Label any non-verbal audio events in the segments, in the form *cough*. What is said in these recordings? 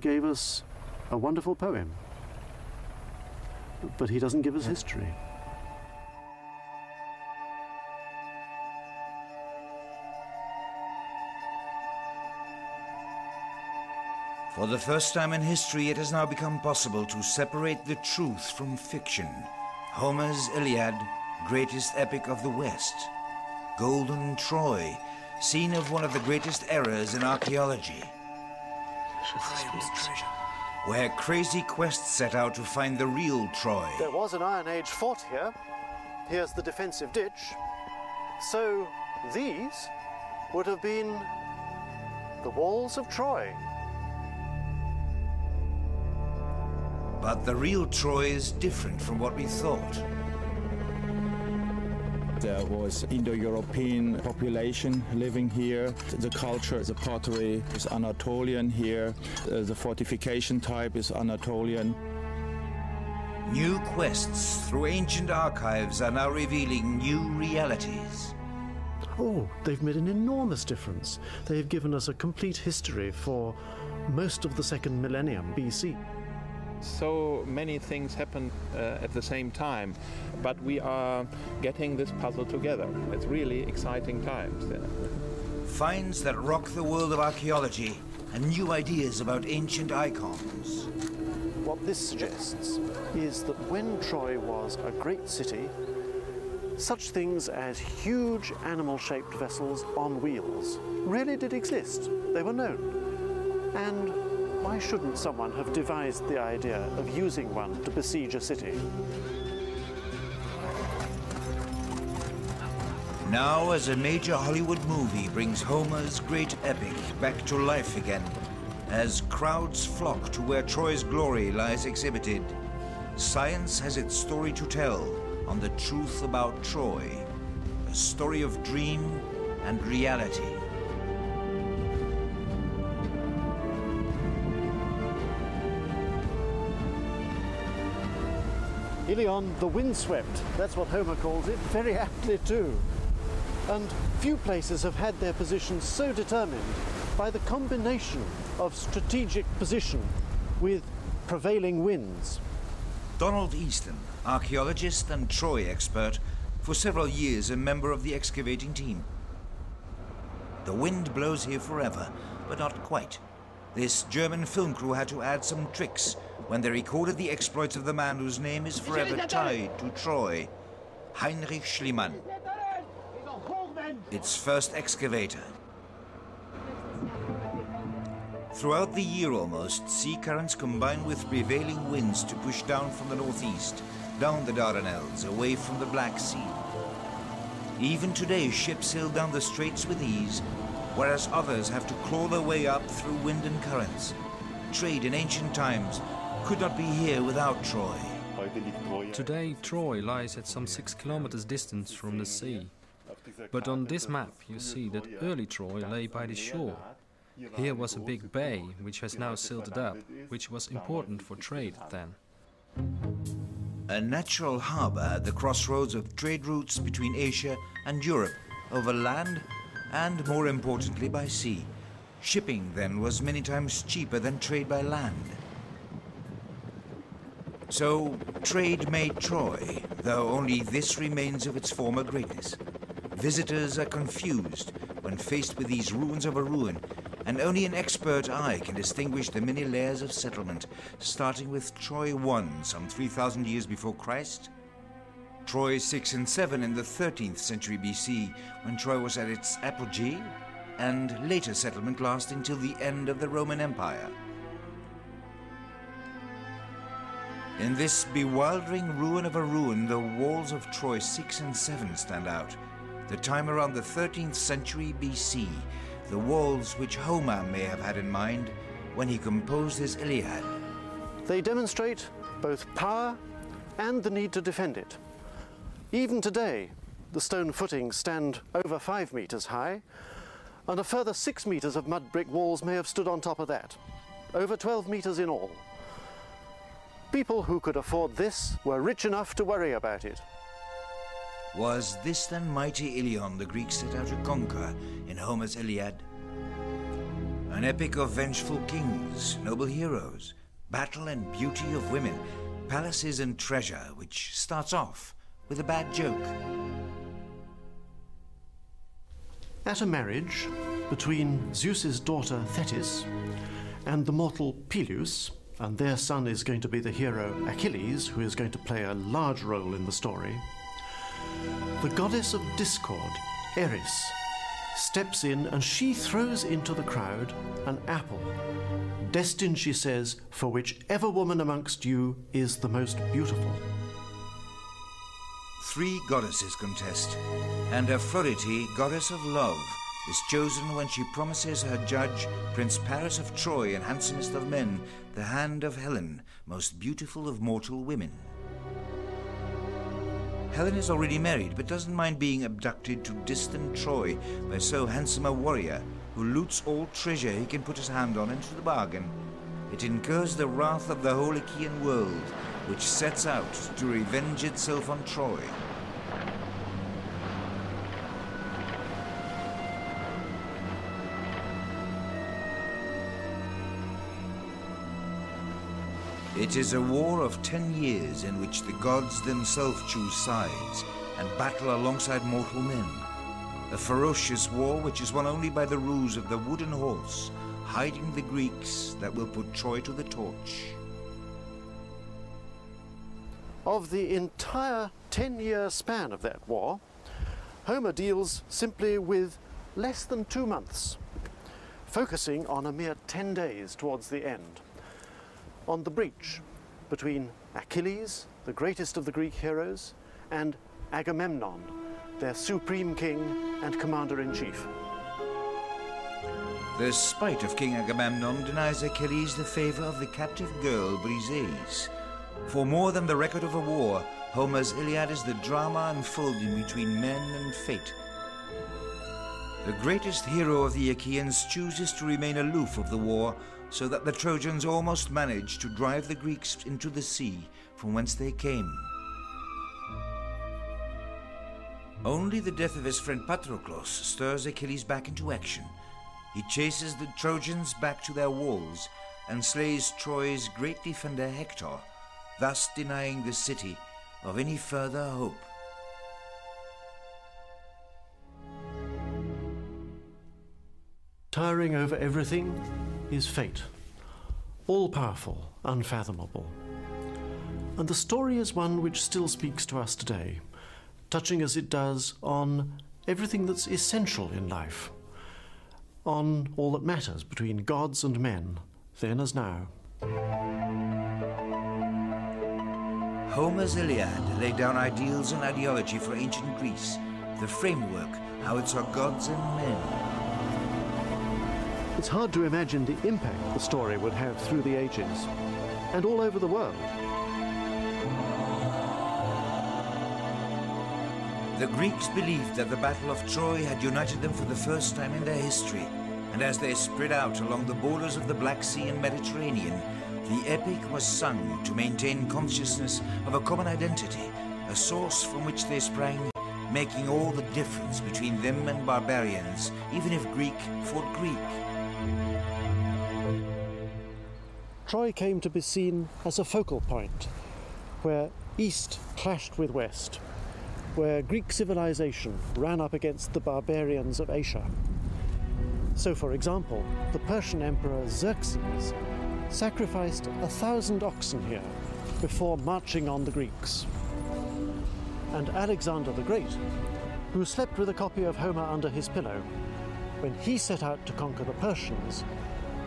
Gave us a wonderful poem, but he doesn't give us history. For the first time in history, it has now become possible to separate the truth from fiction. Homer's Iliad, greatest epic of the West. Golden Troy, scene of one of the greatest errors in archaeology. Where crazy quests set out to find the real Troy. There was an Iron Age fort here. Here's the defensive ditch. So these would have been the walls of Troy. But the real Troy is different from what we thought. There was Indo-European population living here. The culture, the pottery is Anatolian here. Uh, the fortification type is Anatolian. New quests through ancient archives are now revealing new realities. Oh, they've made an enormous difference. They've given us a complete history for most of the second millennium BC. So many things happen uh, at the same time, but we are getting this puzzle together. It's really exciting times. Finds that rock the world of archaeology and new ideas about ancient icons. What this suggests is that when Troy was a great city, such things as huge animal-shaped vessels on wheels really did exist. They were known. And why shouldn't someone have devised the idea of using one to besiege a city? Now, as a major Hollywood movie brings Homer's great epic back to life again, as crowds flock to where Troy's glory lies exhibited, science has its story to tell on the truth about Troy, a story of dream and reality. Ilion the windswept, that's what Homer calls it, very aptly too. And few places have had their positions so determined by the combination of strategic position with prevailing winds. Donald Easton, archaeologist and Troy expert, for several years a member of the excavating team. The wind blows here forever, but not quite. This German film crew had to add some tricks when they recorded the exploits of the man whose name is forever tied to Troy, Heinrich Schliemann. Its first excavator. Throughout the year almost, sea currents combine with prevailing winds to push down from the northeast, down the Dardanelles, away from the Black Sea. Even today, ships sail down the straits with ease, whereas others have to claw their way up through wind and currents. Trade in ancient times could not be here without Troy. Today, Troy lies at some six kilometers distance from the sea. But on this map, you see that early Troy lay by the shore. Here was a big bay, which has now silted up, which was important for trade then. A natural harbor at the crossroads of trade routes between Asia and Europe, over land and, more importantly, by sea. Shipping then was many times cheaper than trade by land. So, trade made Troy, though only this remains of its former greatness. Visitors are confused when faced with these ruins of a ruin, and only an expert eye can distinguish the many layers of settlement, starting with Troy 1, some 3,000 years before Christ, Troy 6 and 7 in the 13th century BC, when Troy was at its apogee, and later settlement lasting till the end of the Roman Empire. In this bewildering ruin of a ruin, the walls of Troy 6 and 7 stand out. The time around the 13th century BC, the walls which Homer may have had in mind when he composed his Iliad. They demonstrate both power and the need to defend it. Even today, the stone footings stand over five meters high, and a further six meters of mud brick walls may have stood on top of that, over 12 meters in all. People who could afford this were rich enough to worry about it. Was this then mighty Ilion the Greeks set out to conquer in Homer's Iliad? An epic of vengeful kings, noble heroes, battle and beauty of women, palaces and treasure, which starts off with a bad joke. At a marriage between Zeus's daughter Thetis and the mortal Peleus, and their son is going to be the hero Achilles, who is going to play a large role in the story, the goddess of discord, Eris, steps in and she throws into the crowd an apple, destined, she says, for whichever woman amongst you is the most beautiful. Three goddesses contest, and Aphrodite, goddess of love, is chosen when she promises her judge, Prince Paris of Troy and handsomest of men, the hand of Helen, most beautiful of mortal women. Helen is already married, but doesn't mind being abducted to distant Troy by so handsome a warrior who loots all treasure he can put his hand on into the bargain. It incurs the wrath of the whole Achaean world, which sets out to revenge itself on Troy. It is a war of ten years in which the gods themselves choose sides and battle alongside mortal men. A ferocious war which is won only by the ruse of the wooden horse, hiding the Greeks that will put Troy to the torch. Of the entire 10 year span of that war, Homer deals simply with less than two months, focusing on a mere 10 days towards the end on the breach between Achilles, the greatest of the Greek heroes, and Agamemnon, their supreme king and commander in chief. The spite of King Agamemnon denies Achilles the favor of the captive girl Briseis. For more than the record of a war, Homer's Iliad is the drama unfolding between men and fate. The greatest hero of the Achaeans chooses to remain aloof of the war so that the Trojans almost managed to drive the Greeks into the sea from whence they came. Only the death of his friend Patroclus stirs Achilles back into action. He chases the Trojans back to their walls and slays Troy's great defender Hector, thus denying the city of any further hope. Tiring over everything is fate, all powerful, unfathomable. And the story is one which still speaks to us today, touching as it does on everything that's essential in life, on all that matters between gods and men, then as now. Homer's Iliad laid down ideals and ideology for ancient Greece, the framework how it saw gods and men. It's hard to imagine the impact the story would have through the ages and all over the world. The Greeks believed that the Battle of Troy had united them for the first time in their history, and as they spread out along the borders of the Black Sea and Mediterranean, the epic was sung to maintain consciousness of a common identity, a source from which they sprang, making all the difference between them and barbarians, even if Greek fought Greek. Troy came to be seen as a focal point where East clashed with West, where Greek civilization ran up against the barbarians of Asia. So, for example, the Persian Emperor Xerxes sacrificed a thousand oxen here before marching on the Greeks. And Alexander the Great, who slept with a copy of Homer under his pillow, when he set out to conquer the Persians,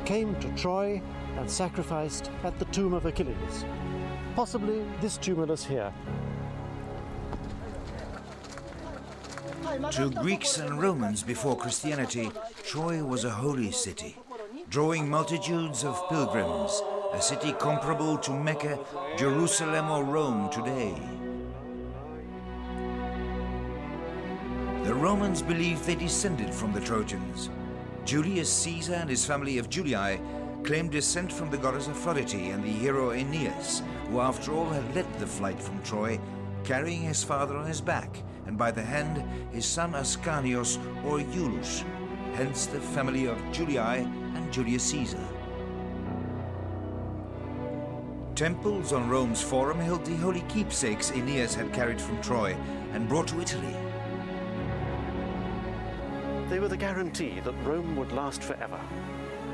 came to Troy and sacrificed at the tomb of Achilles, possibly this tumulus here. To Greeks and Romans before Christianity, Troy was a holy city, drawing multitudes of pilgrims, a city comparable to Mecca, Jerusalem, or Rome today. The Romans believed they descended from the Trojans. Julius Caesar and his family of Julii claimed descent from the goddess Aphrodite and the hero Aeneas, who after all had led the flight from Troy, carrying his father on his back, and by the hand his son Ascanius or Iulus, hence the family of Julii and Julius Caesar. Temples on Rome's Forum held the holy keepsakes Aeneas had carried from Troy and brought to Italy. They were the guarantee that Rome would last forever.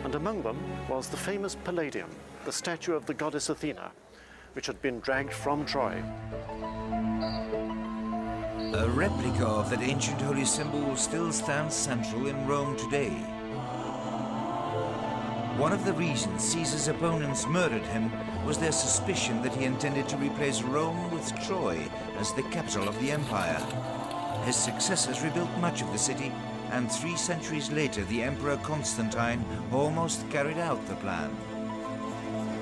And among them was the famous Palladium, the statue of the goddess Athena, which had been dragged from Troy. A replica of that ancient holy symbol still stands central in Rome today. One of the reasons Caesar's opponents murdered him was their suspicion that he intended to replace Rome with Troy as the capital of the empire. His successors rebuilt much of the city, and three centuries later the Emperor Constantine almost carried out the plan.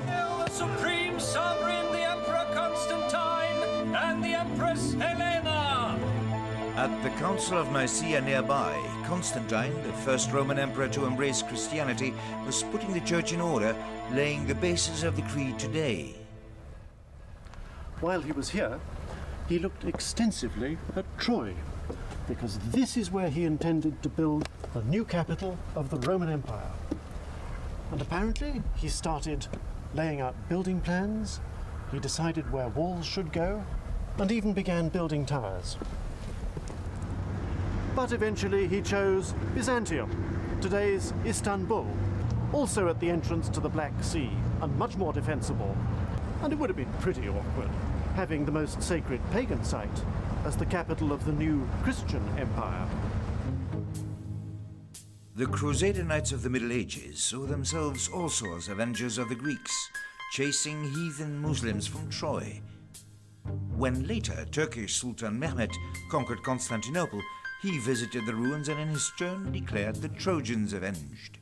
Hail the supreme sovereign, the Emperor Constantine, and the Empress Helena! At the Council of Nicaea nearby, Constantine, the first Roman emperor to embrace Christianity, was putting the church in order, laying the basis of the creed today. While he was here, he looked extensively at Troy, because this is where he intended to build the new capital of the Roman Empire. And apparently, he started laying out building plans, he decided where walls should go, and even began building towers. But eventually he chose Byzantium, today's Istanbul, also at the entrance to the Black Sea, and much more defensible. And it would have been pretty awkward having the most sacred pagan site as the capital of the new Christian empire. The Crusader Knights of the Middle Ages saw themselves also as avengers of the Greeks, chasing heathen Muslims from Troy. When later Turkish Sultan Mehmet conquered Constantinople, he visited the ruins and in his turn declared the Trojans avenged.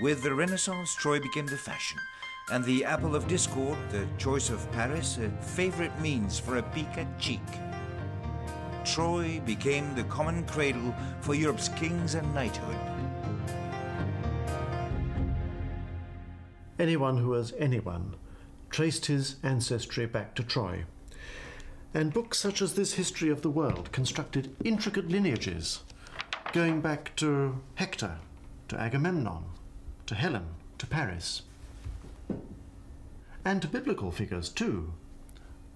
With the Renaissance, Troy became the fashion, and the apple of discord, the choice of Paris, a favorite means for a peek at cheek. Troy became the common cradle for Europe's kings and knighthood. Anyone who was anyone traced his ancestry back to Troy. And books such as this History of the World constructed intricate lineages, going back to Hector, to Agamemnon, to Helen, to Paris. And biblical figures too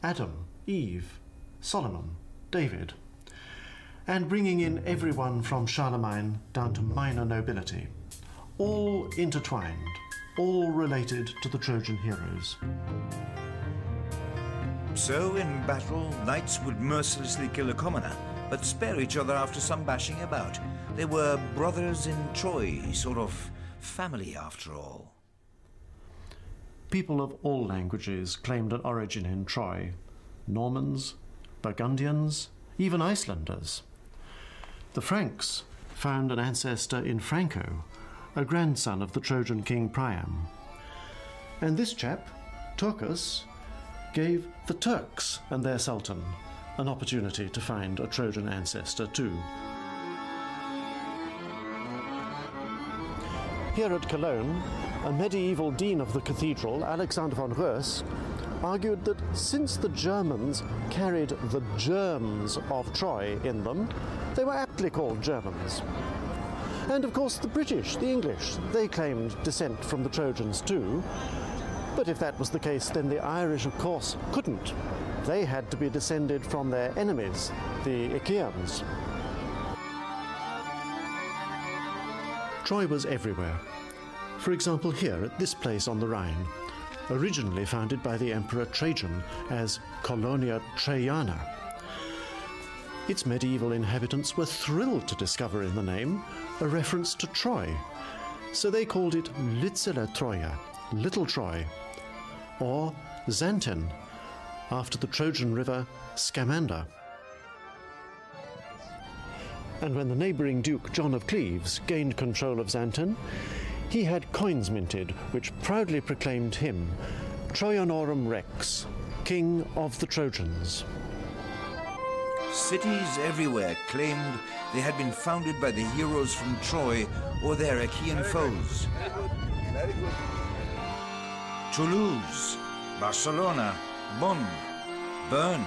Adam, Eve, Solomon, David. And bringing in everyone from Charlemagne down to minor nobility, all intertwined, all related to the Trojan heroes. So, in battle, knights would mercilessly kill a commoner, but spare each other after some bashing about. They were brothers in Troy, sort of family after all. People of all languages claimed an origin in Troy Normans, Burgundians, even Icelanders. The Franks found an ancestor in Franco, a grandson of the Trojan king Priam. And this chap, Turcus, gave the Turks and their sultan an opportunity to find a Trojan ancestor too. Here at Cologne, a medieval dean of the cathedral, Alexander von Roes, argued that since the Germans carried the germs of Troy in them, they were aptly called Germans. And of course, the British, the English, they claimed descent from the Trojans too. But if that was the case, then the Irish, of course, couldn't. They had to be descended from their enemies, the Achaeans. Troy was everywhere. For example, here at this place on the Rhine, originally founded by the Emperor Trajan as Colonia Traiana. Its medieval inhabitants were thrilled to discover in the name a reference to Troy, so they called it Litzela Troia, Little Troy, or Xanten, after the Trojan river Scamander. And when the neighbouring Duke John of Cleves gained control of Xanten, he had coins minted which proudly proclaimed him Troianorum Rex, King of the Trojans. Cities everywhere claimed they had been founded by the heroes from Troy or their Achaean foes. Toulouse, Barcelona, Bonn, Bern,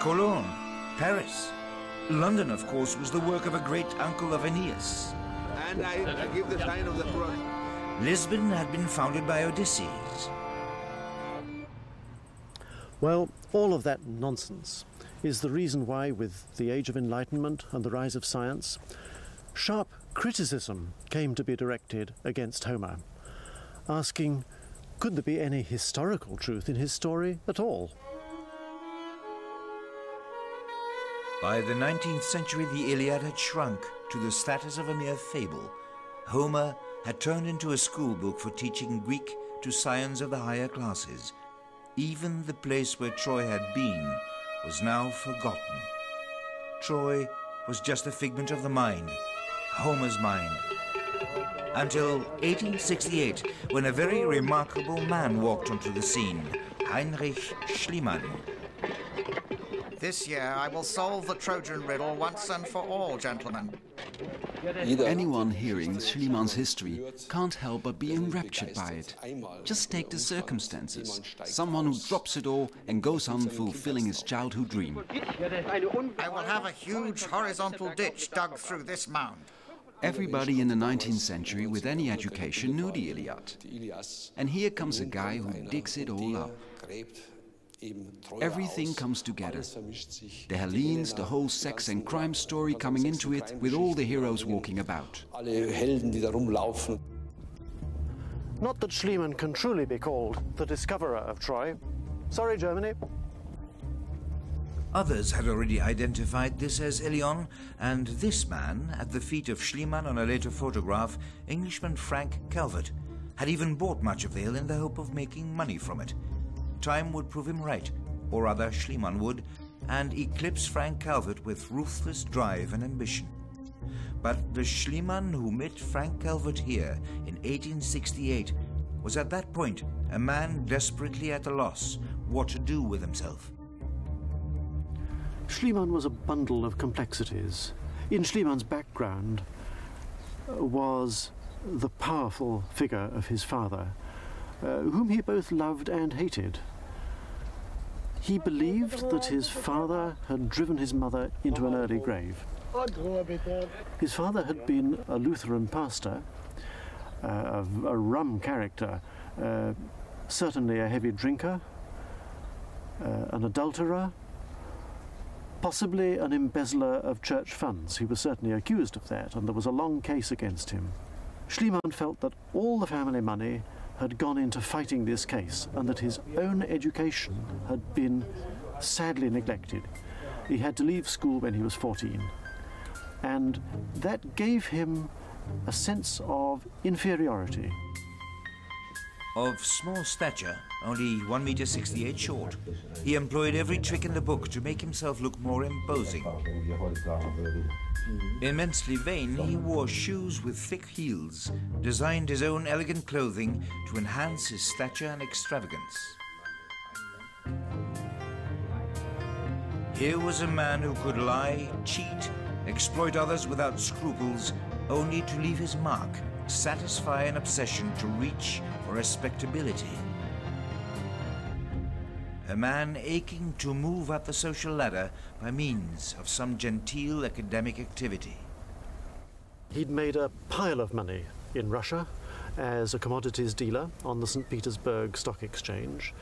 Cologne, Paris. London, of course, was the work of a great uncle of Aeneas. And I, I give the sign of the cross. Lisbon had been founded by Odysseus. Well, all of that nonsense is the reason why, with the Age of Enlightenment and the rise of science, sharp criticism came to be directed against Homer, asking, could there be any historical truth in his story at all? By the 19th century, the Iliad had shrunk to the status of a mere fable. Homer had turned into a schoolbook for teaching Greek to scions of the higher classes. Even the place where Troy had been was now forgotten. Troy was just a figment of the mind, Homer's mind. Until 1868, when a very remarkable man walked onto the scene, Heinrich Schliemann. This year I will solve the Trojan riddle once and for all, gentlemen. Anyone hearing Schliemann's history can't help but be enraptured by it. Just take the circumstances. Someone who drops it all and goes on fulfilling his childhood dream. I will have a huge horizontal ditch dug through this mound. Everybody in the 19th century with any education knew the Iliad. And here comes a guy who digs it all up. Everything comes together. The Hellenes, the whole sex and crime story coming into it, with all the heroes walking about. Not that Schliemann can truly be called the discoverer of Troy. Sorry, Germany. Others had already identified this as Ilion, and this man, at the feet of Schliemann on a later photograph, Englishman Frank Calvert, had even bought much of the hill in the hope of making money from it. Time would prove him right, or rather Schliemann would, and eclipse Frank Calvert with ruthless drive and ambition. But the Schliemann who met Frank Calvert here in 1868 was at that point a man desperately at a loss what to do with himself. Schliemann was a bundle of complexities. In Schliemann's background uh, was the powerful figure of his father, uh, whom he both loved and hated. He believed that his father had driven his mother into an early grave. His father had been a Lutheran pastor, uh, a, a, rum character, uh, certainly a heavy drinker, uh, an adulterer, possibly an embezzler of church funds. He was certainly accused of that, and there was a long case against him. Schliemann felt that all the family money had gone into fighting this case and that his own education had been sadly neglected. He had to leave school when he was 14. And that gave him a sense of inferiority. Of small stature, only 1 meter 68 short, he employed every trick in the book to make himself look more imposing. Mm-hmm. Immensely vain, he wore shoes with thick heels, designed his own elegant clothing to enhance his stature and extravagance. Here was a man who could lie, cheat, exploit others without scruples, only to leave his mark, satisfy an obsession to reach for respectability. A man aching to move up the social ladder by means of some genteel academic activity. He'd made a pile of money in Russia as a commodities dealer on the St. Petersburg Stock Exchange,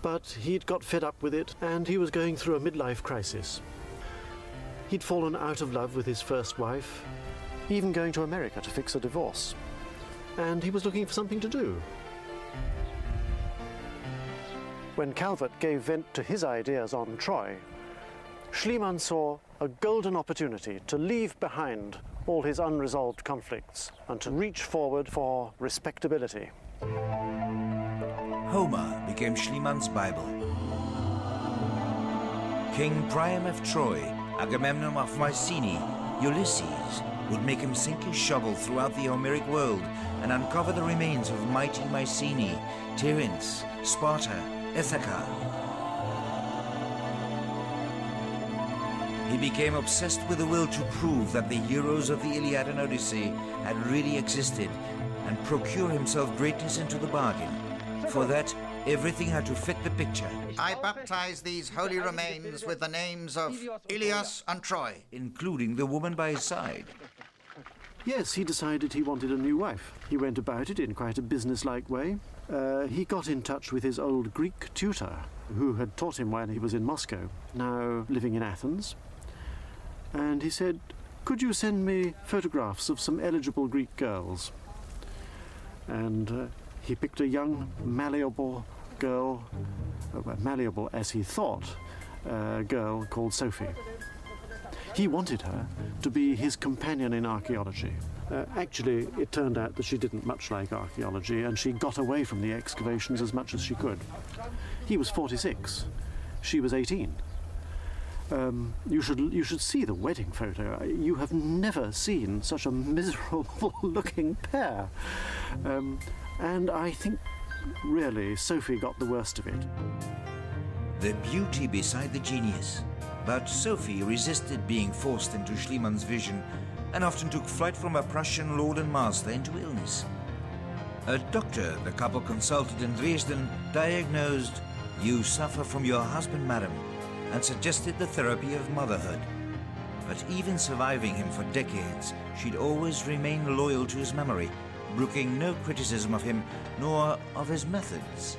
but he'd got fed up with it and he was going through a midlife crisis. He'd fallen out of love with his first wife, even going to America to fix a divorce. And he was looking for something to do. When Calvert gave vent to his ideas on Troy, Schliemann saw a golden opportunity to leave behind all his unresolved conflicts and to reach forward for respectability. Homer became Schliemann's Bible. King Priam of Troy, Agamemnon of Mycenae, Ulysses would make him sink his shovel throughout the Homeric world and uncover the remains of mighty Mycenae, Tiryns, Sparta, Ithaca. He became obsessed with the will to prove that the heroes of the Iliad and Odyssey had really existed and procure himself greatness into the bargain. For that, everything had to fit the picture. I baptize these holy remains with the names of Ilias and Troy. Including the woman by his side. Yes, he decided he wanted a new wife. He went about it in quite a businesslike way. Uh, he got in touch with his old Greek tutor, who had taught him when he was in Moscow, now living in Athens. And he said, Could you send me photographs of some eligible Greek girls? And uh, he picked a young, malleable girl, uh, malleable as he thought, uh, girl called Sophie. He wanted her to be his companion in archaeology. Uh, actually, it turned out that she didn't much like archaeology and she got away from the excavations as much as she could. He was 46, she was 18. Um, you should you should see the wedding photo. You have never seen such a miserable-looking *laughs* pair, um, and I think really Sophie got the worst of it. The beauty beside the genius, but Sophie resisted being forced into Schliemann's vision, and often took flight from her Prussian lord and master into illness. A doctor the couple consulted in Dresden diagnosed, "You suffer from your husband, madam." and suggested the therapy of motherhood. But even surviving him for decades, she'd always remain loyal to his memory, brooking no criticism of him nor of his methods.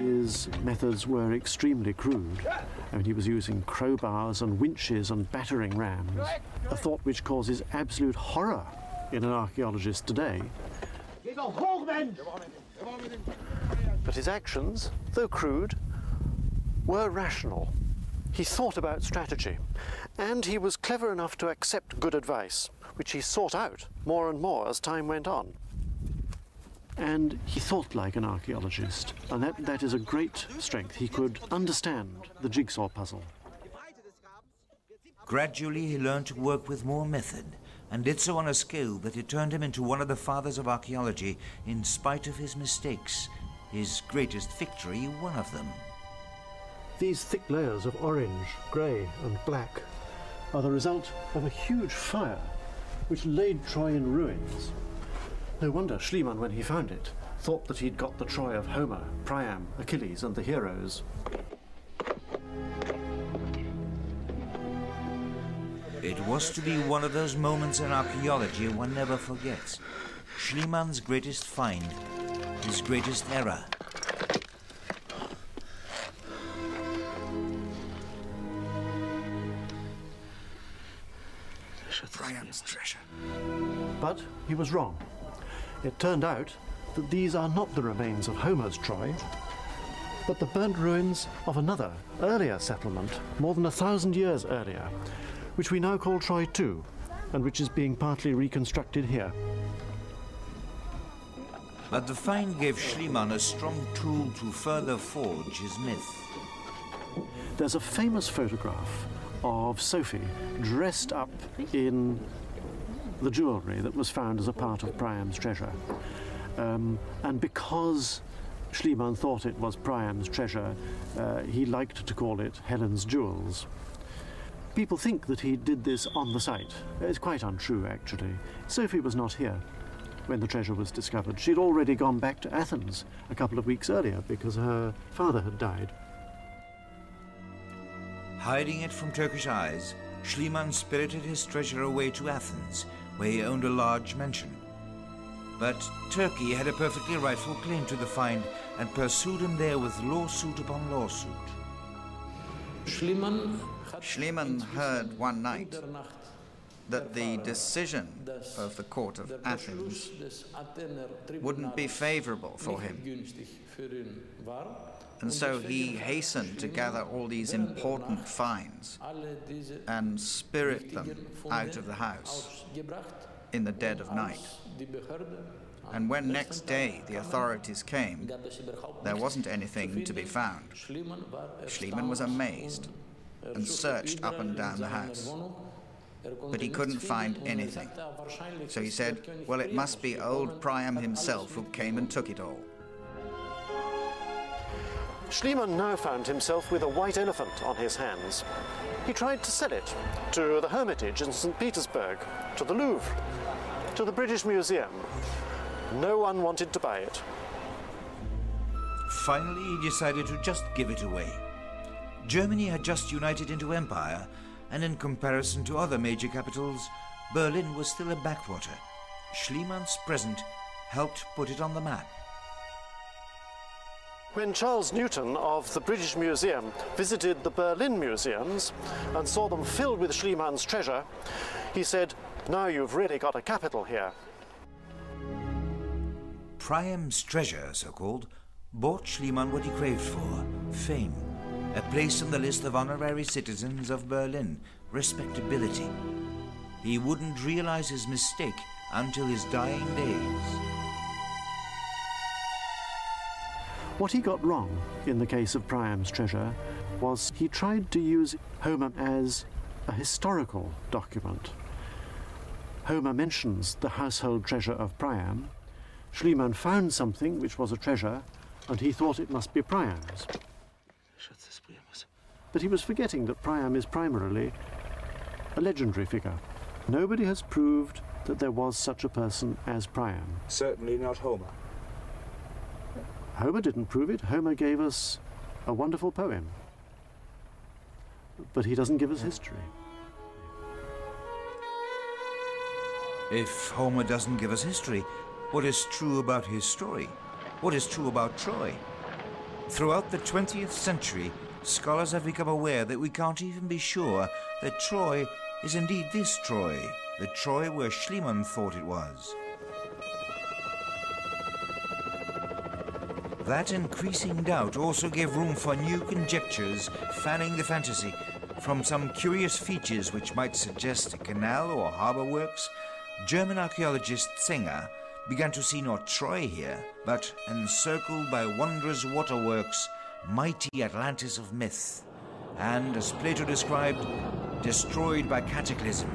His methods were extremely crude. I mean, he was using crowbars and winches and battering rams, a thought which causes absolute horror in an archaeologist today. But his actions, though crude, were rational. He thought about strategy, and he was clever enough to accept good advice, which he sought out more and more as time went on. And he thought like an archaeologist, and that, that is a great strength. He could understand the jigsaw puzzle. Gradually, he learned to work with more method, and did so on a scale that it turned him into one of the fathers of archaeology in spite of his mistakes, his greatest victory one of them. These thick layers of orange, grey and black are the result of a huge fire which laid Troy in ruins. No wonder Schliemann, when he found it, thought that he'd got the Troy of Homer, Priam, Achilles and the heroes. It was to be one of those moments in archaeology one never forgets. Schliemann's greatest find, his greatest error. Priam's treasure. But he was wrong. It turned out that these are not the remains of Homer's Troy, but the burnt ruins of another, earlier settlement, more than a thousand years earlier, which we now call Troy II, and which is being partly reconstructed here. But the find gave Schliemann a strong tool to further forge his myth. There's a famous photograph of Sophie dressed up in the jewellery that was found as a part of Priam's treasure. Um, and because Schliemann thought it was Priam's treasure, uh, he liked to call it Helen's Jewels. People think that he did this on the site. It's quite untrue, actually. Sophie was not here when the treasure was discovered. She'd already gone back to Athens a couple of weeks earlier because her father had died. Hiding it from Turkish eyes, Schliemann spirited his treasure away to Athens, where he owned a large mansion. But Turkey had a perfectly rightful claim to the find and pursued him there with lawsuit upon lawsuit. Schliemann, Schliemann heard one night that the decision of the court of Athens wouldn't be favorable for him. And so he hastened to gather all these important finds and spirit them out of the house in the dead of night. And when next day the authorities came, there wasn't anything to be found. Schliemann was amazed and searched up and down the house. But he couldn't find anything. So he said, well, it must be old Priam himself who came and took it all. Schliemann now found himself with a white elephant on his hands. He tried to sell it to the Hermitage in St. Petersburg, to the Louvre, to the British Museum. No one wanted to buy it. Finally, he decided to just give it away. Germany had just united into empire, and in comparison to other major capitals, Berlin was still a backwater. Schliemann's present helped put it on the map. When Charles Newton of the British Museum visited the Berlin museums and saw them filled with Schliemann's treasure, he said, now you've really got a capital here. Priam's treasure, so called, bought Schliemann what he craved for fame, a place on the list of honorary citizens of Berlin, respectability. He wouldn't realize his mistake until his dying days. What he got wrong in the case of Priam's treasure was he tried to use Homer as a historical document. Homer mentions the household treasure of Priam. Schliemann found something which was a treasure, and he thought it must be Priam's. But he was forgetting that Priam is primarily a legendary figure. Nobody has proved that there was such a person as Priam. Certainly not Homer. Homer didn't prove it. Homer gave us a wonderful poem. But he doesn't give us history. If Homer doesn't give us history, what is true about his story? What is true about Troy? Throughout the 20th century, scholars have become aware that we can't even be sure that Troy is indeed this Troy, the Troy where Schliemann thought it was. That increasing doubt also gave room for new conjectures fanning the fantasy, from some curious features which might suggest a canal or harbour works, German archaeologist Zangger began to see not Troy here, but encircled by wondrous waterworks, mighty Atlantis of myth, and, as Plato described, destroyed by cataclysm.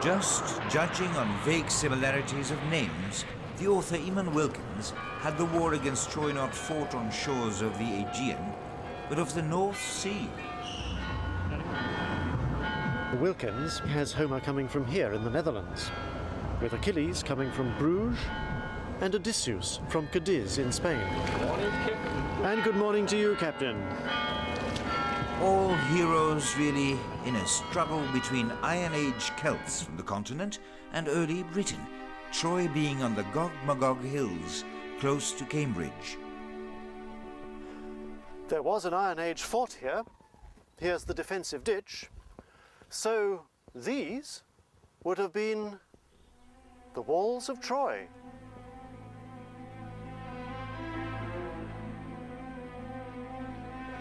Just judging on vague similarities of names, the author Iman Wilkens had the war against Troy not fought on shores of the Aegean, but of the North Sea. Wilkins has Homer coming from here in the Netherlands, with Achilles coming from Bruges and Odysseus from Cadiz in Spain. Morning, Captain. And good morning to you, Captain. All heroes really in a struggle between Iron Age Celts from the continent and early Britain, Troy being on the Gog Magog Hills, close to Cambridge. There was an Iron Age fort here. Here's the defensive ditch. So these would have been the walls of Troy.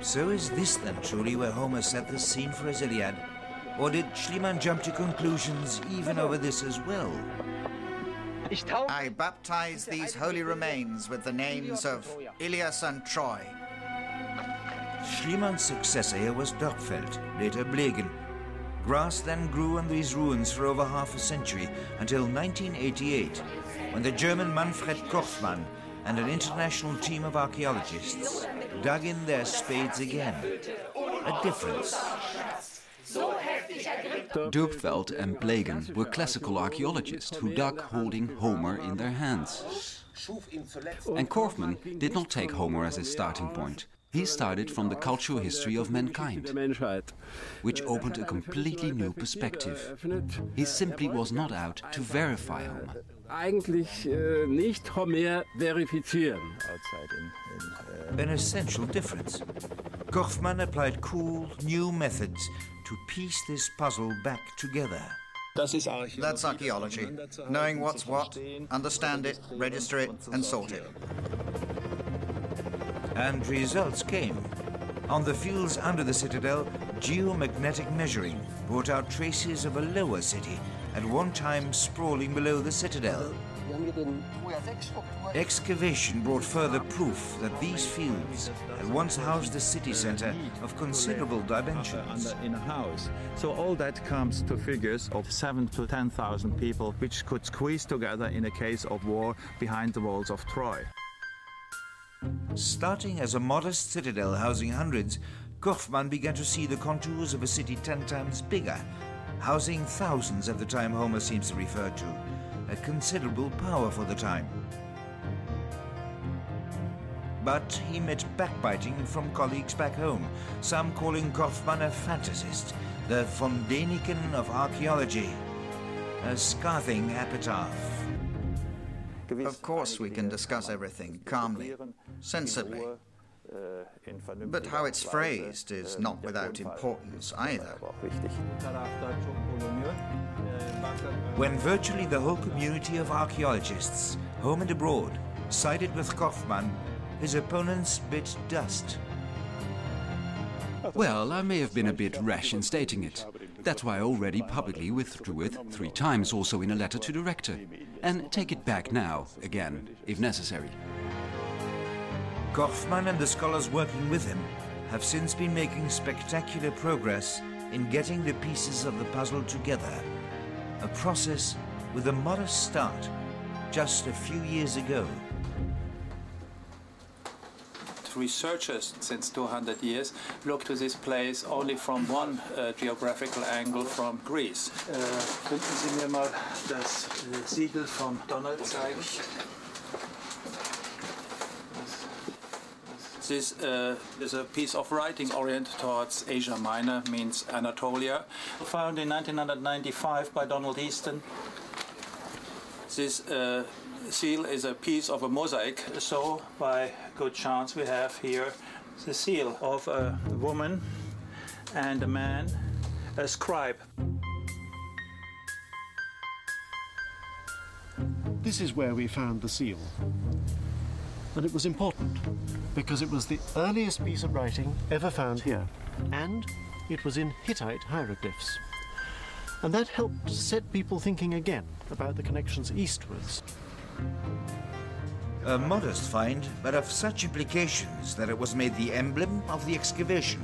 So is this then truly where Homer set the scene for his Iliad? Or did Schliemann jump to conclusions even over this as well? I baptize these holy remains with the names of Ilias and Troy. Schliemann's successor here was Dörpfeld, later Blegen. Grass then grew on these ruins for over half a century until 1988, when the German Manfred Korfmann and an international team of archaeologists dug in their spades again. A difference. Dörpfeld and Blegen were classical archaeologists who dug holding Homer in their hands. And Korfmann did not take Homer as his starting point. He started from the cultural history of mankind, which opened a completely new perspective. He simply was not out to verify Homer. Eigentlich äh, nicht Homer verifizieren. Uh, An essential difference. Korfmann applied cool, new methods to piece this puzzle back together. That's archaeology. Knowing what's what, understand it, register it, and sort it. And results came. On the fields under the citadel, geomagnetic measuring brought out traces of a lower city, at one time sprawling below the citadel. Excavation brought further proof that these fields had once housed a city center of considerable dimensions. in a house. So all that comes to figures of seven to ten thousand people, which could squeeze together in a case of war behind the walls of Troy. Starting as a modest citadel housing hundreds, Korfmann began to see the contours of a city ten times bigger, housing thousands at the time Homer seems to refer to, a considerable power for the time. But he met backbiting from colleagues back home, some calling Korfmann a fantasist, the von Däniken of archaeology, a scathing epitaph. Of course, we can discuss everything calmly, sensibly. But how it's phrased is not without importance either. When virtually the whole community of archaeologists, home and abroad, sided with Korfmann, his opponents bit dust. Well, I may have been a bit rash in stating it. That's why I already publicly withdrew it three times, also in a letter to the rector. And take it back now, again, if necessary. Korfmann and the scholars working with him have since been making spectacular progress in getting the pieces of the puzzle together. A process with a modest start just a few years ago. researchers since 200 years look to this place only from one uh, geographical angle from Greece. Uh, könnten Sie mir mal das äh, Siegel von Donald zeigen? This uh, is a piece of writing oriented towards Asia Minor, means Anatolia, found in 1995 by Donald Easton. This uh, seal is a piece of a mosaic, so by good chance we have here the seal of a woman and a man, a scribe. This is where we found the seal. And it was important because it was the earliest piece of writing ever found here. And it was in Hittite hieroglyphs. And that helped set people thinking again about the connections eastwards. A modest find, but of such implications that it was made the emblem of the excavation.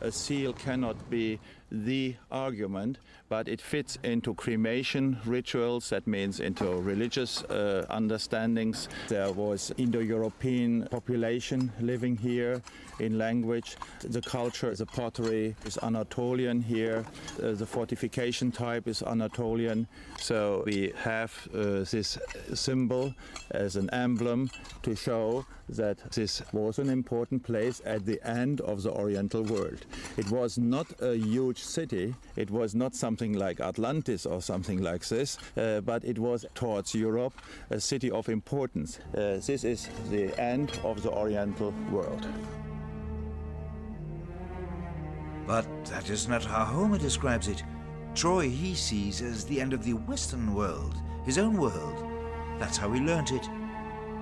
A seal cannot be the argument, but it fits into cremation rituals, that means into religious uh, understandings. There was Indo-European population living here in language. The culture, the pottery is Anatolian here. Uh, the fortification type is Anatolian. So we have uh, this symbol as an emblem to show that this was an important place at the end of the Oriental world. It was not a huge city. It was not something like Atlantis or something like this, uh, but it was towards Europe a city of importance. Uh, this is the end of the Oriental world. But that is not how Homer describes it. Troy he sees as the end of the Western world, his own world. That's how he learnt it.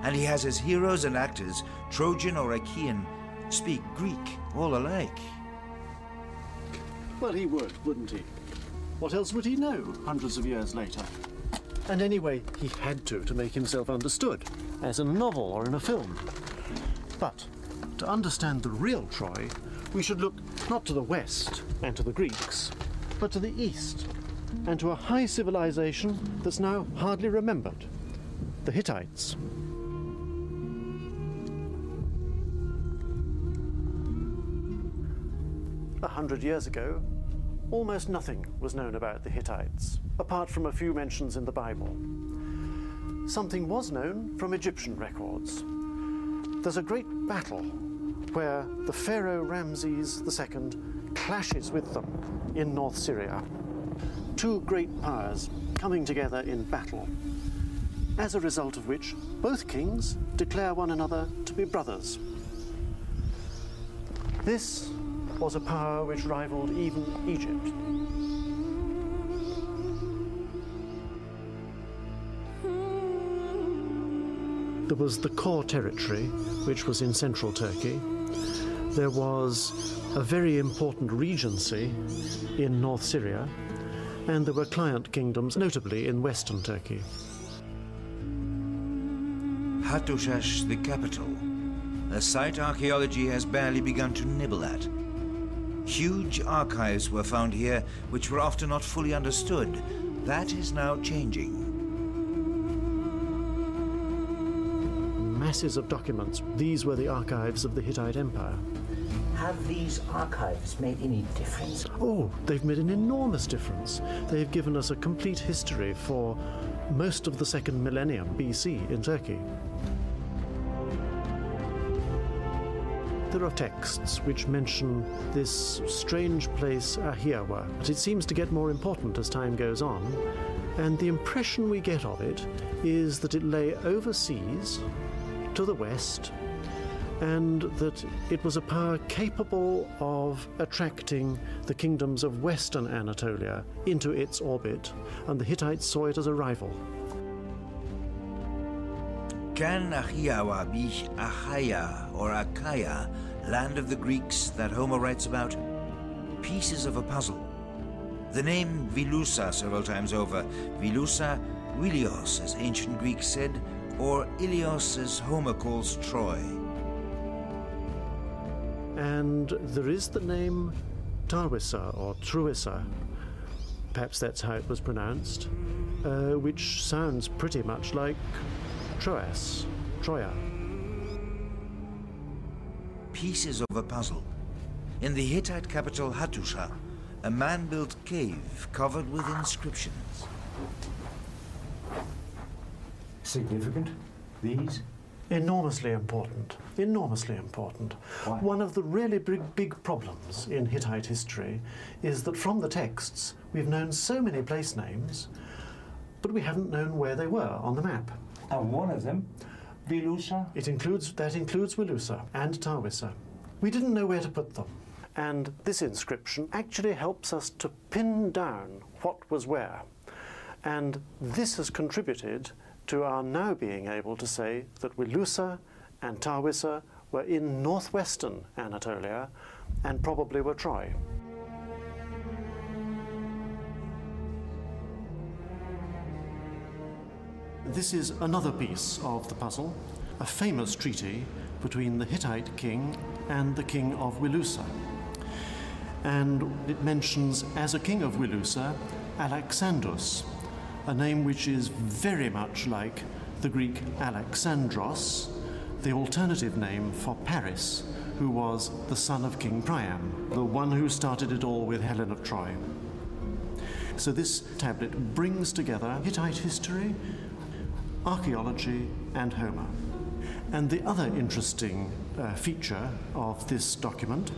And he has his heroes and actors, Trojan or Achaean, speak Greek all alike. Well, he would, wouldn't he? What else would he know hundreds of years later? And anyway, he had to to make himself understood, as in a novel or in a film. But to understand the real Troy, we should look not to the west and to the Greeks, but to the east and to a high civilization that's now hardly remembered the Hittites. A hundred years ago, almost nothing was known about the Hittites, apart from a few mentions in the Bible. Something was known from Egyptian records. There's a great battle where the Pharaoh Ramses II clashes with them in North Syria. Two great powers coming together in battle, as a result of which both kings declare one another to be brothers. This was a power which rivaled even Egypt. There was the core territory, which was in central Turkey. There was a very important regency in North Syria, and there were client kingdoms, notably in western Turkey. Hattushash, the capital, a site archaeology has barely begun to nibble at. Huge archives were found here which were often not fully understood. That is now changing. Masses of documents. These were the archives of the Hittite Empire. Have these archives made any difference? Oh, they've made an enormous difference. They've given us a complete history for most of the second millennium BC in Turkey. There are texts which mention this strange place Ahhiyawa, but it seems to get more important as time goes on, and the impression we get of it is that it lay overseas to the west and that it was a power capable of attracting the kingdoms of western Anatolia into its orbit, and the Hittites saw it as a rival. Achaia or Achaia, land of the Greeks that Homer writes about? Pieces of a puzzle. The name Vilusa several times over, Vilusa, Wilios, as ancient Greeks said, or Ilios, as Homer calls Troy. And there is the name Tarwisa or Truissa, perhaps that's how it was pronounced, uh, which sounds pretty much like Troas, Troya. Pieces of a puzzle. In the Hittite capital Hattusha, a man-built cave covered with inscriptions. Significant, these? Enormously important. Enormously important. Why? One of the really big, big problems in Hittite history is that from the texts we've known so many place names, but we haven't known where they were on the map. And one of them, Vilusa? It includes that includes Wilusa and Tarwisa. We didn't know where to put them. And this inscription actually helps us to pin down what was where. And this has contributed to our now being able to say that Wilusa and Tarwisa were in northwestern Anatolia and probably were Troy. This is another piece of the puzzle, a famous treaty between the Hittite king and the king of Wilusa. And it mentions as a king of Wilusa Alexandrus, a name which is very much like the Greek Alexandros, the alternative name for Paris, who was the son of King Priam, the one who started it all with Helen of Troy. So this tablet brings together Hittite history, archaeology, and Homer. And the other interesting uh, feature of this document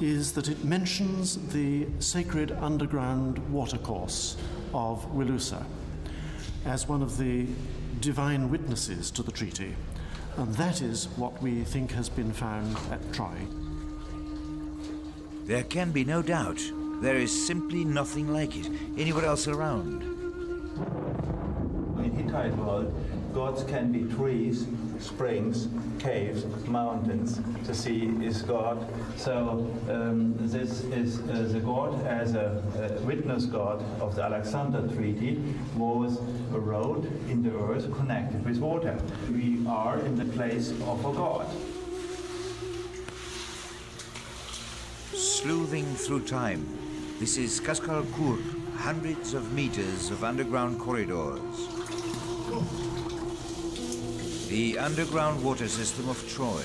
is that it mentions the sacred underground watercourse of Wilusa as one of the divine witnesses to the treaty. And that is what we think has been found at Troy. There can be no doubt. There is simply nothing like it anywhere else around. Hittite world, gods can be trees, springs, caves, mountains. The sea is God. So um, this is uh, the god as a, a witness god of the Alexander Treaty was a road in the earth connected with water. We are in the place of a god. Sleuthing through time. This is Kaskal Kur, hundreds of meters of underground corridors. The underground water system of Troy.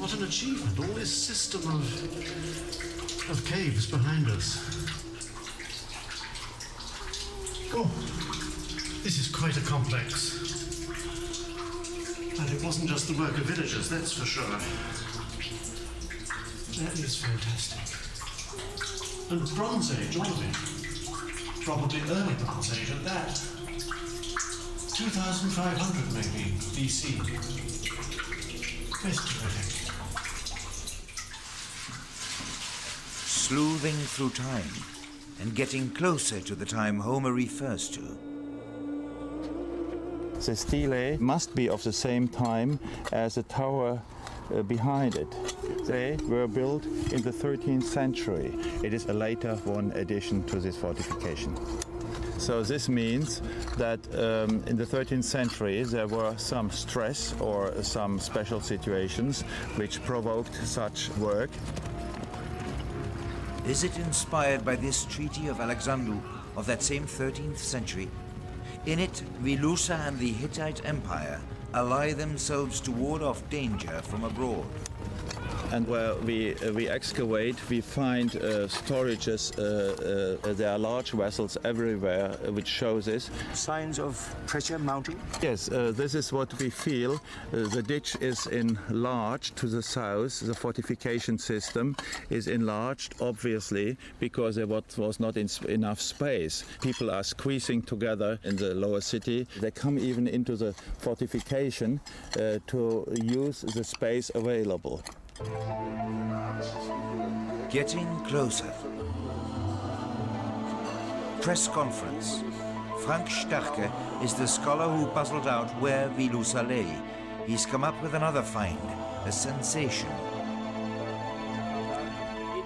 What an achievement, all this system of, of caves behind us. Oh, this is quite a complex. And it wasn't just the work of villagers, that's for sure. That is fantastic. And Bronze Age, all of it. Probably early Bronze Age at that. 2500 maybe, BC. That's terrific. Sleuthing through time and getting closer to the time Homer refers to. The stele must be of the same time as the tower uh, behind it. They were built in the 13th century. It is a later one addition to this fortification. So this means that um, in the 13th century there were some stress or some special situations which provoked such work. Is it inspired by this Treaty of Alexandru of that same 13th century? In it, Vilusa and the Hittite Empire ally themselves to ward off danger from abroad. And where we, uh, we excavate, we find uh, storages. Uh, uh, there are large vessels everywhere, which shows this. Signs of pressure mounting? Yes, uh, this is what we feel. The ditch is enlarged to the south. The fortification system is enlarged, obviously, because there was not enough space. People are squeezing together in the lower city. They come even into the fortification uh, to use the space available. Getting closer. Press conference. Frank Starke is the scholar who puzzled out where lay. He's come up with another find, a sensation.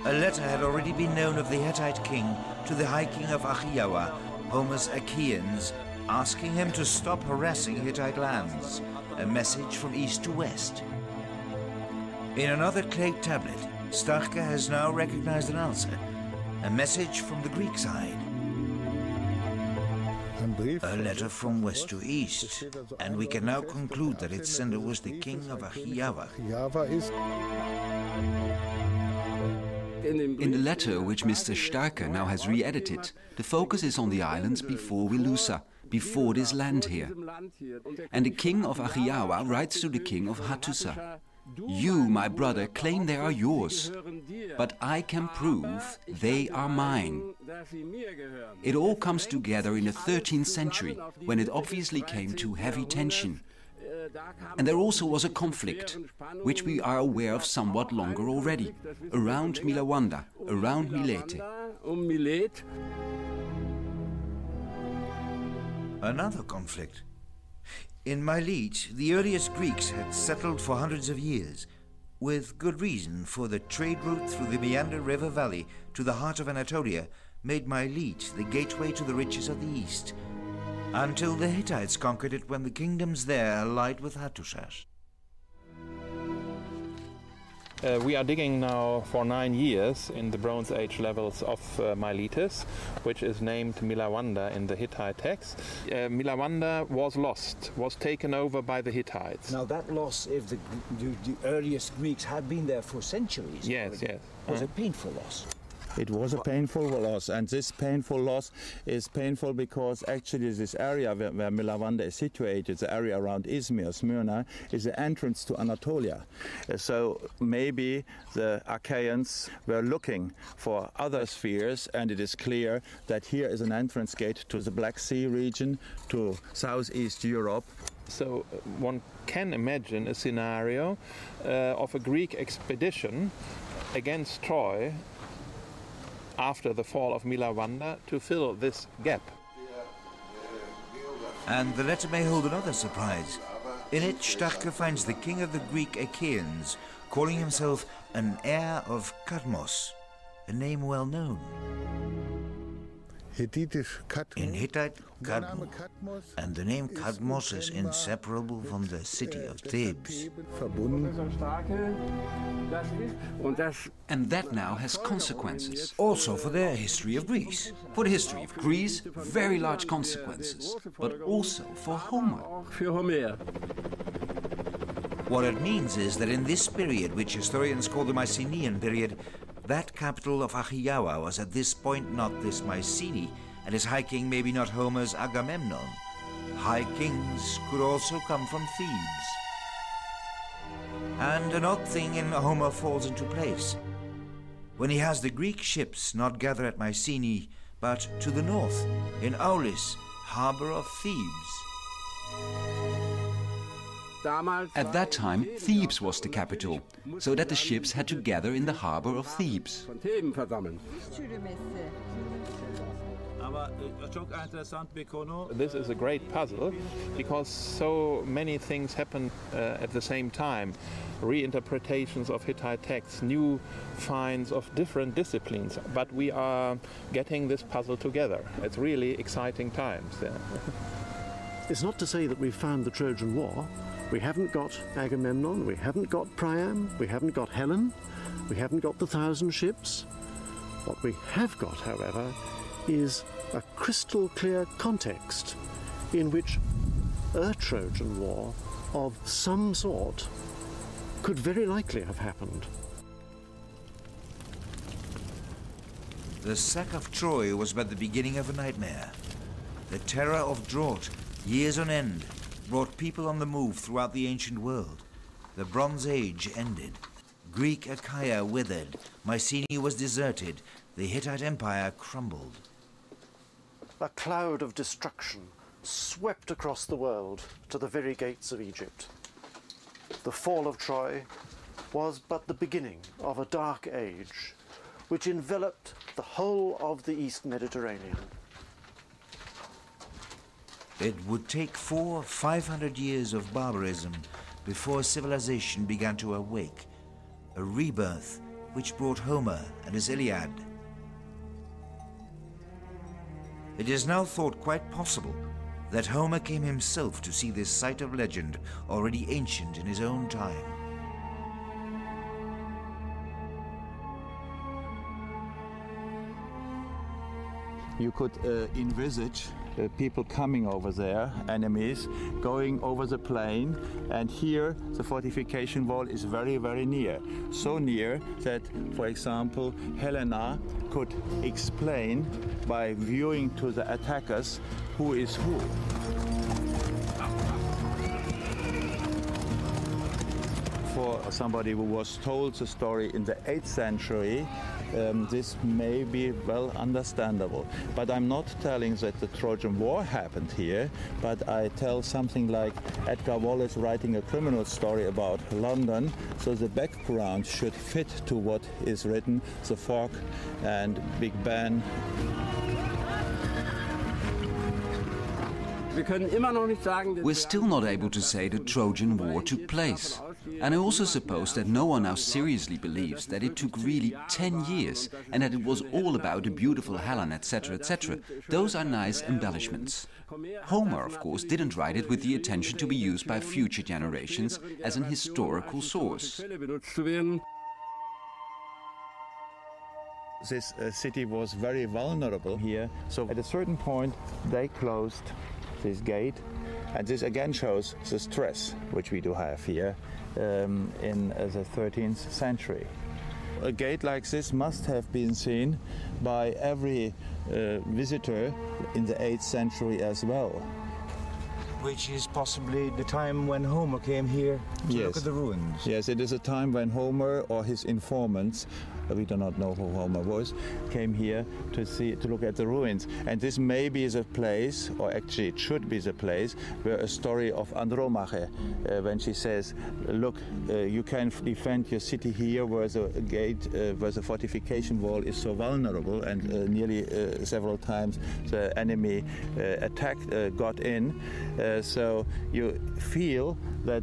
A letter had already been known of the Hittite king to the High King of Ahhiyawa, Homer's Achaeans, asking him to stop harassing Hittite lands, a message from east to west. In another clay tablet, Starke has now recognized an answer, a message from the Greek side. A letter from west to east, and we can now conclude that its sender was the king of Ahhiyawa. In the letter, which Mr. Starke now has re-edited, the focus is on the islands before Wilusa, before this land here. And the king of Ahhiyawa writes to the king of Hattusa, You, my brother, claim they are yours, but I can prove they are mine. It all comes together in the 13th century, when it obviously came to heavy tension. And there also was a conflict, which we are aware of somewhat longer already, around Milawanda, around Milete. Another conflict. In Milete, the earliest Greeks had settled for hundreds of years, with good reason, for the trade route through the Meander River Valley to the heart of Anatolia made Milete the gateway to the riches of the East, until the Hittites conquered it when the kingdoms there allied with Hattusa's. Uh, we are digging now for nine years in the Bronze Age levels of uh, Miletus, which is named Milawanda in the Hittite text. Uh, Milawanda was lost, was taken over by the Hittites. Now that loss, if the, the, the earliest Greeks had been there for centuries, yes, already, yes, was uh. a painful loss. It was a painful loss, and this painful loss is painful because actually this area where, where Milawanda is situated, the area around Izmir, Smyrna, is the entrance to Anatolia. Uh, so maybe the Achaeans were looking for other spheres, and it is clear that here is an entrance gate to the Black Sea region, to southeast Europe. So uh, one can imagine a scenario uh, of a Greek expedition against Troy after the fall of Milawanda to fill this gap. And the letter may hold another surprise. In it, Starke finds the king of the Greek Achaeans calling himself an heir of Cadmos, a name well known. In Hittite, Cadmo, and the name Cadmos is inseparable from the city of Thebes. And that now has consequences. Also for the history of Greece. For the history of Greece, very large consequences, but also for Homer. What it means is that in this period, which historians call the Mycenaean period, that capital of Ahhiyawa was at this point not this Mycenae, and his high king maybe not Homer's Agamemnon. High kings could also come from Thebes. And an odd thing in Homer falls into place. When he has the Greek ships not gather at Mycenae, but to the north, in Aulis, harbor of Thebes. At that time, Thebes was the capital, so that the ships had to gather in the harbor of Thebes. This is a great puzzle because so many things happen uh, at the same time. Reinterpretations of Hittite texts, new finds of different disciplines, but we are getting this puzzle together. It's really exciting times. Yeah. It's not to say that we've found the Trojan War. We haven't got Agamemnon, we haven't got Priam, we haven't got Helen, we haven't got the Thousand Ships. What we have got, however, is a crystal clear context in which a Trojan War of some sort could very likely have happened. The sack of Troy was but the beginning of a nightmare. The terror of drought, years on end, brought people on the move throughout the ancient world. The Bronze Age ended. Greek Achaia withered, Mycenae was deserted, the Hittite Empire crumbled. A cloud of destruction swept across the world to the very gates of Egypt. The fall of Troy was but the beginning of a dark age which enveloped the whole of the East Mediterranean. It would take four, five hundred years of barbarism before civilization began to awake, a rebirth which brought Homer and his Iliad. It is now thought quite possible that Homer came himself to see this site of legend already ancient in his own time. You could uh, envisage uh, people coming over there, enemies, going over the plain, and here the fortification wall is very, very near. So near that, for example, Helena could explain by viewing to the attackers who is who. For somebody who was told the story in the 8th century, um, this may be well understandable. But I'm not telling that the Trojan War happened here, but I tell something like Edgar Wallace writing a criminal story about London, so the background should fit to what is written, the fog and Big Ben. We're still not able to say the Trojan War took place. And I also suppose that no one now seriously believes that it took really 10 years and that it was all about a beautiful Helen, etc., etc. Those are nice embellishments. Homer, of course, didn't write it with the intention to be used by future generations as an historical source. This uh, city was very vulnerable here, so at a certain point they closed this gate, and this again shows the stress which we do have here um, in uh, the 13th century. A gate like this must have been seen by every uh, visitor in the 8th century as well. Which is possibly the time when Homer came here to yes. look at the ruins. Yes, it is a time when Homer or his informants we do not know who Homer was, came here to see to look at the ruins. And this may be the place, or actually it should be the place, where a story of Andromache, uh, when she says, "Look, uh, you can defend your city here, where the gate, uh, where the fortification wall is so vulnerable, and uh, nearly uh, several times the enemy uh, attacked, got in." so you feel that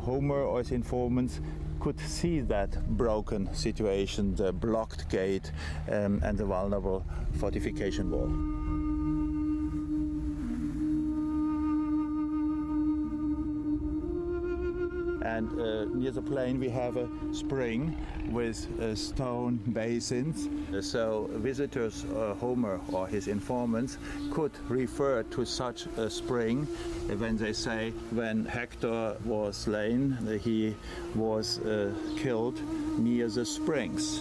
Homer or his informants could see that broken situation, the blocked gate um, and the vulnerable fortification wall. And uh, near the plain we have a spring with uh, stone basins. So visitors, uh, Homer or his informants, could refer to such a spring when they say when Hector was slain, he was uh, killed near the springs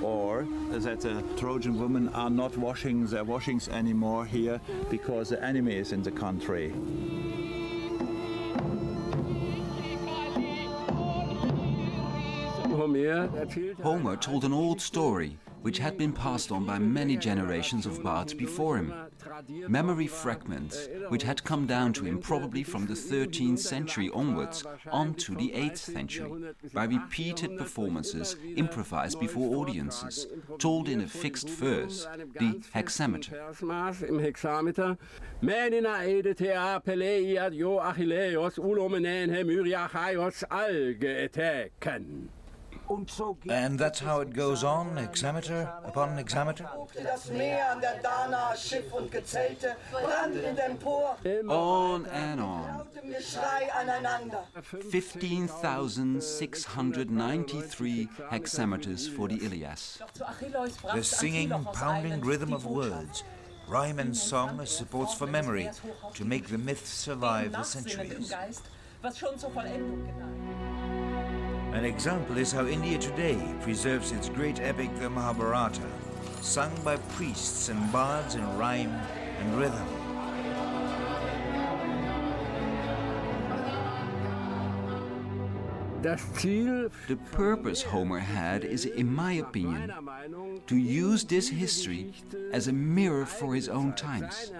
or that the Trojan women are not washing their washings anymore here because the enemy is in the country. Homer told an old story which had been passed on by many generations of bards before him. Memory fragments which had come down to him probably from the 13th century onwards on to the 8th century by repeated performances improvised before audiences, told in a fixed verse, the hexameter. And that's how it goes on, hexameter upon hexameter? On and on. 15,693 hexameters for the Ilias. The singing, pounding rhythm of words, rhyme and song as supports for memory to make the myth survive the centuries. An example is how India today preserves its great epic, the Mahabharata, sung by priests and bards in rhyme and rhythm. The purpose Homer had is, in my opinion, to use this history as a mirror for his own times.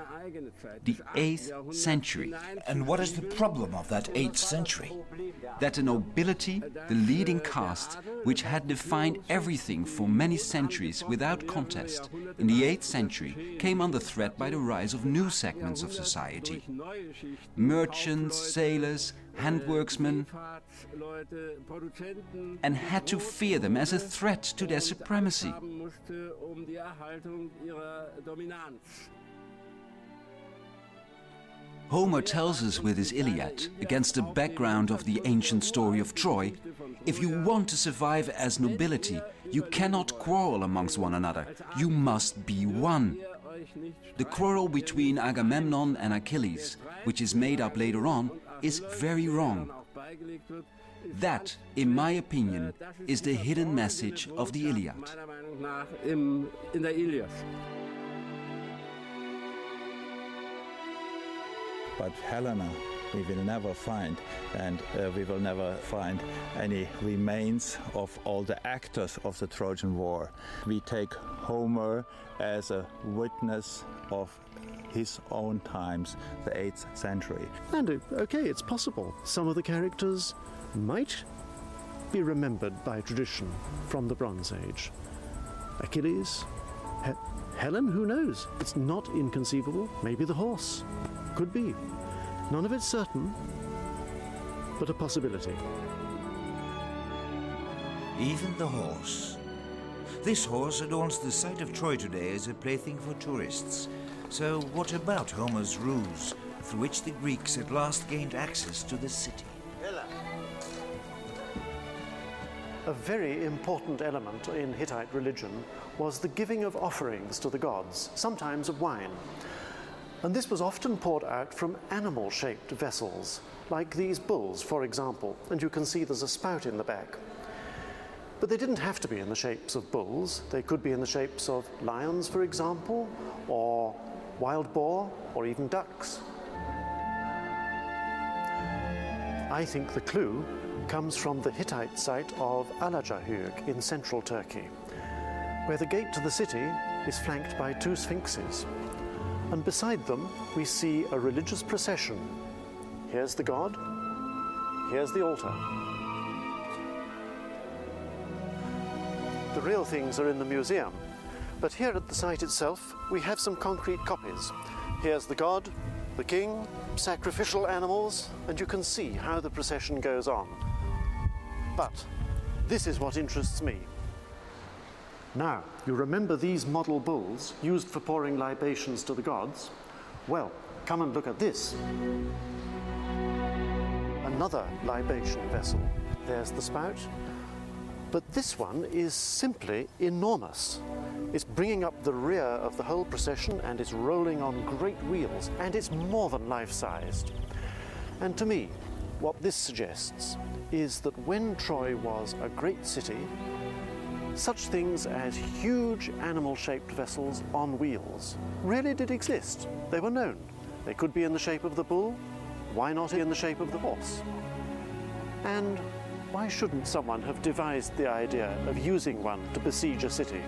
The 8th century. And what is the problem of that 8th century? That the nobility, the leading caste, which had defined everything for many centuries without contest, in the 8th century came under threat by the rise of new segments of society. Merchants, sailors, handworksmen, and had to fear them as a threat to their supremacy. Homer tells us with his Iliad, against the background of the ancient story of Troy, if you want to survive as nobility, you cannot quarrel amongst one another. You must be one. The quarrel between Agamemnon and Achilles, which is made up later on, is very wrong. That, in my opinion, is the hidden message of the Iliad. But Helena we will never find, and uh, we will never find any remains of all the actors of the Trojan War. We take Homer as a witness of his own times, the 8th century. And uh, okay, it's possible some of the characters might be remembered by tradition from the Bronze Age. Achilles, he Helen, who knows? It's not inconceivable. Maybe the horse. Could be. None of it's certain, but a possibility. Even the horse. This horse adorns the site of Troy today as a plaything for tourists. So what about Homer's ruse, through which the Greeks at last gained access to the city? A very important element in Hittite religion was the giving of offerings to the gods, sometimes of wine. And this was often poured out from animal shaped vessels, like these bulls, for example, and you can see there's a spout in the back. But they didn't have to be in the shapes of bulls, they could be in the shapes of lions, for example, or wild boar, or even ducks. I think the clue comes from the Hittite site of Alacahöyük in central Turkey, where the gate to the city is flanked by two sphinxes and beside them we see a religious procession. Here's the god, here's the altar. The real things are in the museum, but here at the site itself we have some concrete copies. Here's the god, the king, sacrificial animals, and you can see how the procession goes on. But this is what interests me. Now, you remember these model bulls used for pouring libations to the gods? Well, come and look at this. Another libation vessel. There's the spout. But this one is simply enormous. It's bringing up the rear of the whole procession and it's rolling on great wheels, and it's more than life sized. And to me, what this suggests is that when Troy was a great city, such things as huge animal-shaped vessels on wheels really did exist. They were known. They could be in the shape of the bull. Why not in the shape of the horse? And why shouldn't someone have devised the idea of using one to besiege a city?